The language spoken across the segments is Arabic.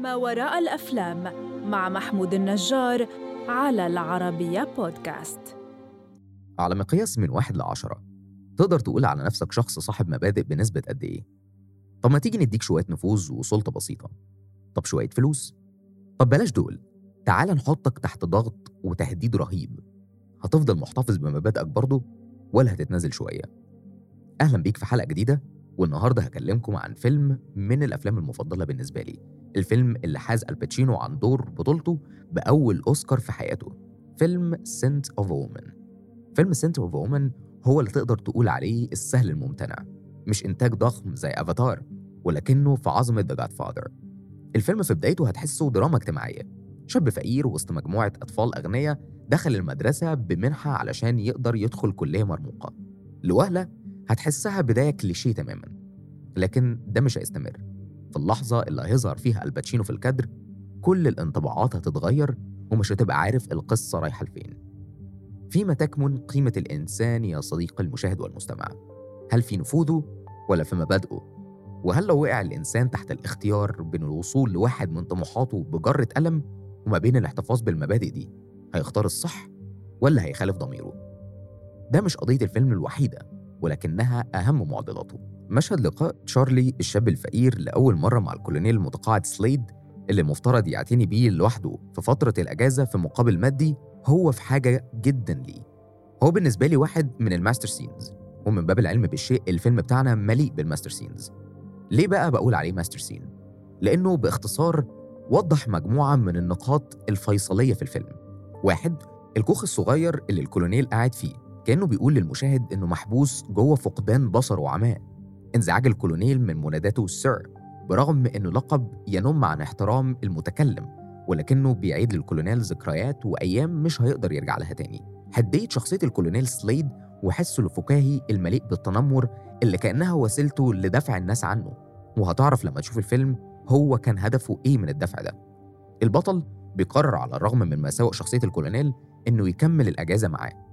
ما وراء الأفلام مع محمود النجار على العربية بودكاست على مقياس من واحد لعشرة تقدر تقول على نفسك شخص صاحب مبادئ بنسبة قد إيه؟ طب ما تيجي نديك شوية نفوذ وسلطة بسيطة طب شوية فلوس؟ طب بلاش دول تعال نحطك تحت ضغط وتهديد رهيب هتفضل محتفظ بمبادئك برضه ولا هتتنازل شوية؟ أهلا بيك في حلقة جديدة والنهاردة هكلمكم عن فيلم من الأفلام المفضلة بالنسبة لي الفيلم اللي حاز آل باتشينو عن دور بطولته بأول أوسكار في حياته فيلم Scent of a Woman فيلم Scent of a Woman هو اللي تقدر تقول عليه السهل الممتنع مش إنتاج ضخم زي أفاتار ولكنه في عظمة The Godfather الفيلم في بدايته هتحسه دراما اجتماعية شاب فقير وسط مجموعة أطفال أغنياء دخل المدرسة بمنحة علشان يقدر يدخل كلية مرموقة. لوهلة هتحسها بداية كليشيه تماما لكن ده مش هيستمر. في اللحظة اللي هيظهر فيها الباتشينو في الكادر كل الانطباعات هتتغير ومش هتبقى عارف القصة رايحة لفين. فيما تكمن قيمة الإنسان يا صديقي المشاهد والمستمع هل في نفوذه ولا في مبادئه؟ وهل لو وقع الإنسان تحت الاختيار بين الوصول لواحد من طموحاته بجرة ألم وما بين الاحتفاظ بالمبادئ دي هيختار الصح ولا هيخالف ضميره؟ ده مش قضية الفيلم الوحيدة. ولكنها أهم معضلاته مشهد لقاء تشارلي الشاب الفقير لأول مرة مع الكولونيل المتقاعد سليد اللي المفترض يعتني بيه لوحده في فترة الأجازة في مقابل مادي هو في حاجة جدا ليه. هو بالنسبة لي واحد من ال master scenes ومن باب العلم بالشيء الفيلم بتاعنا مليء بال master scenes. ليه بقى بقول عليه master scene؟ لأنه باختصار وضح مجموعة من النقاط الفيصلية في الفيلم. واحد الكوخ الصغير اللي الكولونيل قاعد فيه. كأنه بيقول للمشاهد إنه محبوس جوه فقدان بصر وعماء انزعاج الكولونيل من مناداته sir برغم إنه لقب ينم عن احترام المتكلم ولكنه بيعيد للكولونيل ذكريات وأيام مش هيقدر يرجع لها تاني. حدية شخصية الكولونيل سليد وحسه الفكاهي المليء بالتنمر اللي كأنها وسيلته لدفع الناس عنه. وهتعرف لما تشوف الفيلم هو كان هدفه إيه من الدفع ده. البطل بيقرر على الرغم من مساوئ شخصية الكولونيل إنه يكمل الأجازة معاه.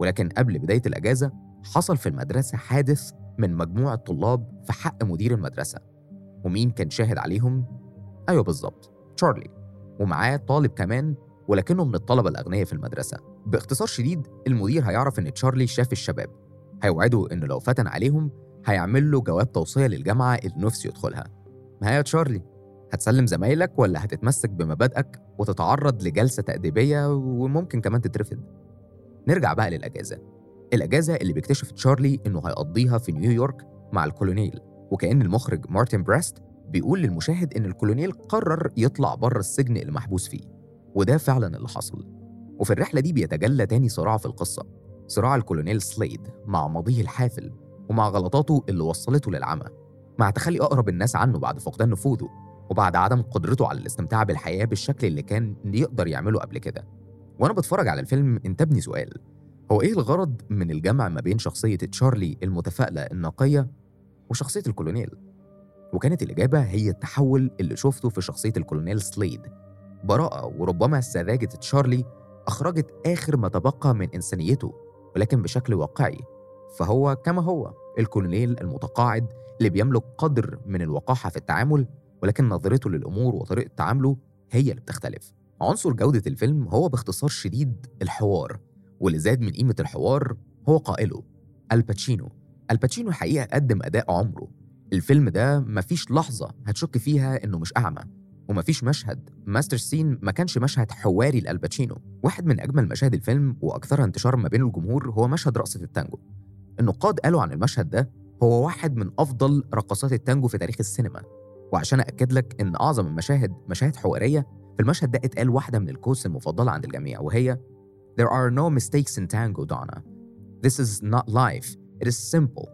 ولكن قبل بداية الأجازة حصل في المدرسة حادث من مجموعة طلاب في حق مدير المدرسة ومين كان شاهد عليهم؟ أيوه بالظبط تشارلي ومعاه طالب كمان ولكنه من الطلبة الأغنياء في المدرسة. باختصار شديد المدير هيعرف إن تشارلي شاف الشباب هيوعده إنه لو فتن عليهم هيعمل له جواب توصية للجامعة اللي نفسه يدخلها. ما هي تشارلي هتسلم زمايلك ولا هتتمسك بمبادئك وتتعرض لجلسة تأديبية وممكن كمان تترفض؟ نرجع بقى للأجازة. الأجازة اللي بيكتشف تشارلي إنه هيقضيها في نيويورك مع الكولونيل وكأن المخرج مارتن بريست بيقول للمشاهد إن الكولونيل قرر يطلع بره السجن اللي محبوس فيه وده فعلا اللي حصل. وفي الرحلة دي بيتجلى تاني صراع في القصة صراع الكولونيل سليد مع ماضيه الحافل ومع غلطاته اللي وصلته للعمى مع تخلي أقرب الناس عنه بعد فقدان نفوذه وبعد عدم قدرته على الاستمتاع بالحياة بالشكل اللي كان يقدر يعمله قبل كده. وأنا بتفرج على الفيلم انتابني سؤال هو إيه الغرض من الجمع ما بين شخصية تشارلي المتفائلة النقية وشخصية الكولونيل؟ وكانت الإجابة هي التحول اللي شفته في شخصية الكولونيل سليد براءة وربما سذاجة تشارلي أخرجت آخر ما تبقى من إنسانيته ولكن بشكل واقعي فهو كما هو الكولونيل المتقاعد اللي بيملك قدر من الوقاحة في التعامل ولكن نظرته للأمور وطريقة تعامله هي اللي بتختلف عنصر جودة الفيلم هو باختصار شديد الحوار واللي زاد من قيمة الحوار هو قائله آل باتشينو آل باتشينو الحقيقة قدم أداء عمره. الفيلم ده مفيش لحظة هتشك فيها إنه مش أعمى ومفيش مشهد master scene ما كانش مشهد حواري لآل باتشينو واحد من أجمل مشاهد الفيلم وأكثرها انتشارا ما بين الجمهور هو مشهد رقصة التانجو. النقاد قالوا عن المشهد ده هو واحد من أفضل رقصات التانجو في تاريخ السينما. وعشان أكد لك إن أعظم المشاهد مشاهد حوارية المشهد ده اتقال واحدة من ال quotes المفضلة عند الجميع وهي There are no mistakes in tango, Donna. This is not life. It is simple.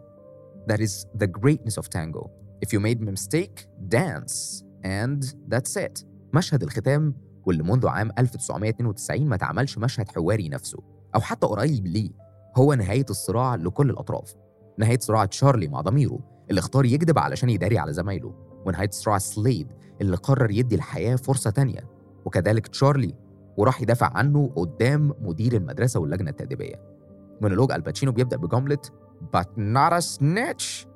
That is the greatness of tango. If you made a mistake, dance. And that's it. مشهد الختام واللي منذ عام 1992 ما تعملش مشهد حواري نفسه أو حتى قريب ليه هو نهاية الصراع لكل الأطراف نهاية صراع تشارلي مع ضميره اللي اختار يكذب علشان يداري على زمايله ونهاية صراع سليد اللي قرر يدي الحياة فرصة تانية وكذلك تشارلي وراح يدافع عنه قدام مدير المدرسة واللجنة التأديبية. مونولوج آل باتشينو بيبدأ بجملة But not a snitch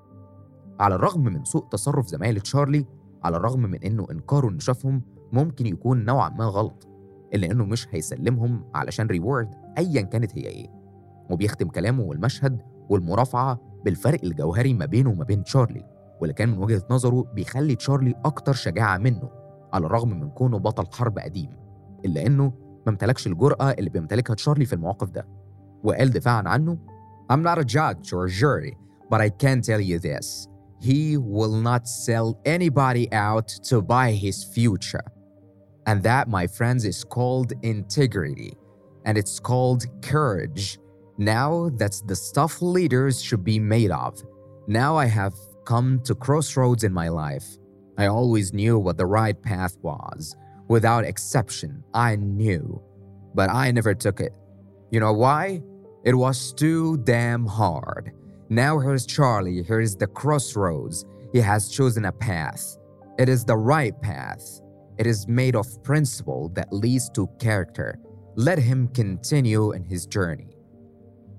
على الرغم من سوء تصرف زمايل تشارلي على الرغم من إنه إنكاره إنه شافهم ممكن يكون نوعا ما غلط إلا إنه مش هيسلمهم علشان ريورد أيا كانت هي إيه. وبيختم كلامه والمشهد والمرافعة بالفرق الجوهري ما بينه وما بين تشارلي واللي كان من وجهة نظره بيخلي تشارلي أكتر شجاعة منه. على الرغم من كونه بطل حرب قديم إلا إنه ما امتلكش الجرأة اللي بيمتلكها تشارلي في المواقف ده وقال دفاعا عنه I'm not a judge or a jury, but I can tell you this. He will not sell anybody out to buy his future. And that, my friends, is called integrity. And it's called courage. Now that's the stuff leaders should be made of. Now I have come to crossroads in my life. I always knew what the right path was. Without exception, I knew. But I never took it. You know why? It was too damn hard. Now here's Charlie, here's the crossroads. He has chosen a path. It is the right path. It is made of principle that leads to character. Let him continue in his journey.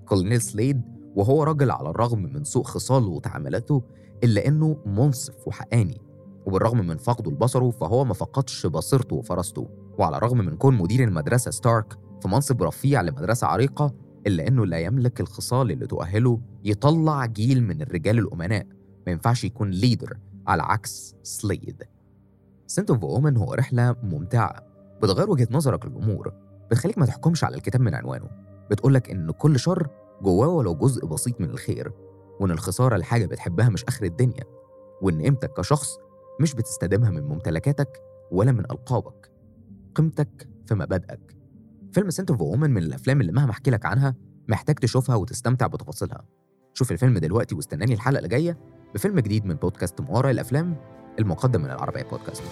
كولونيل سليد وهو راجل على الرغم من سوء خصاله وتعاملاته إلا إنه منصف وحقاني وبالرغم من فقده لبصره فهو ما فقدش بصيرته وفراسته وعلى الرغم من كون مدير المدرسة ستارك في منصب رفيع لمدرسة عريقة إلا إنه لا يملك الخصال اللي تؤهله يطلع جيل من الرجال الأمناء. ما ينفعش يكون leader على عكس سليد Scent of a Woman هو رحلة ممتعة. بتغير وجهة نظرك للأمور. بتخليك ما تحكمش على الكتاب من عنوانه. بتقولك إن كل شر جواه ولو جزء بسيط من الخير وإن الخسارة لحاجة بتحبها مش آخر الدنيا وإن قيمتك كشخص مش بتستخدمها من ممتلكاتك ولا من ألقابك قيمتك في مبادئك. فيلم سنت اوف وومن من الأفلام اللي مهما أحكي لك عنها محتاج تشوفها وتستمتع بتفاصيلها. شوف الفيلم دلوقتي واستناني الحلقة الجايه بفيلم جديد من بودكاست ما وراء الأفلام المقدم من العربية بودكاست.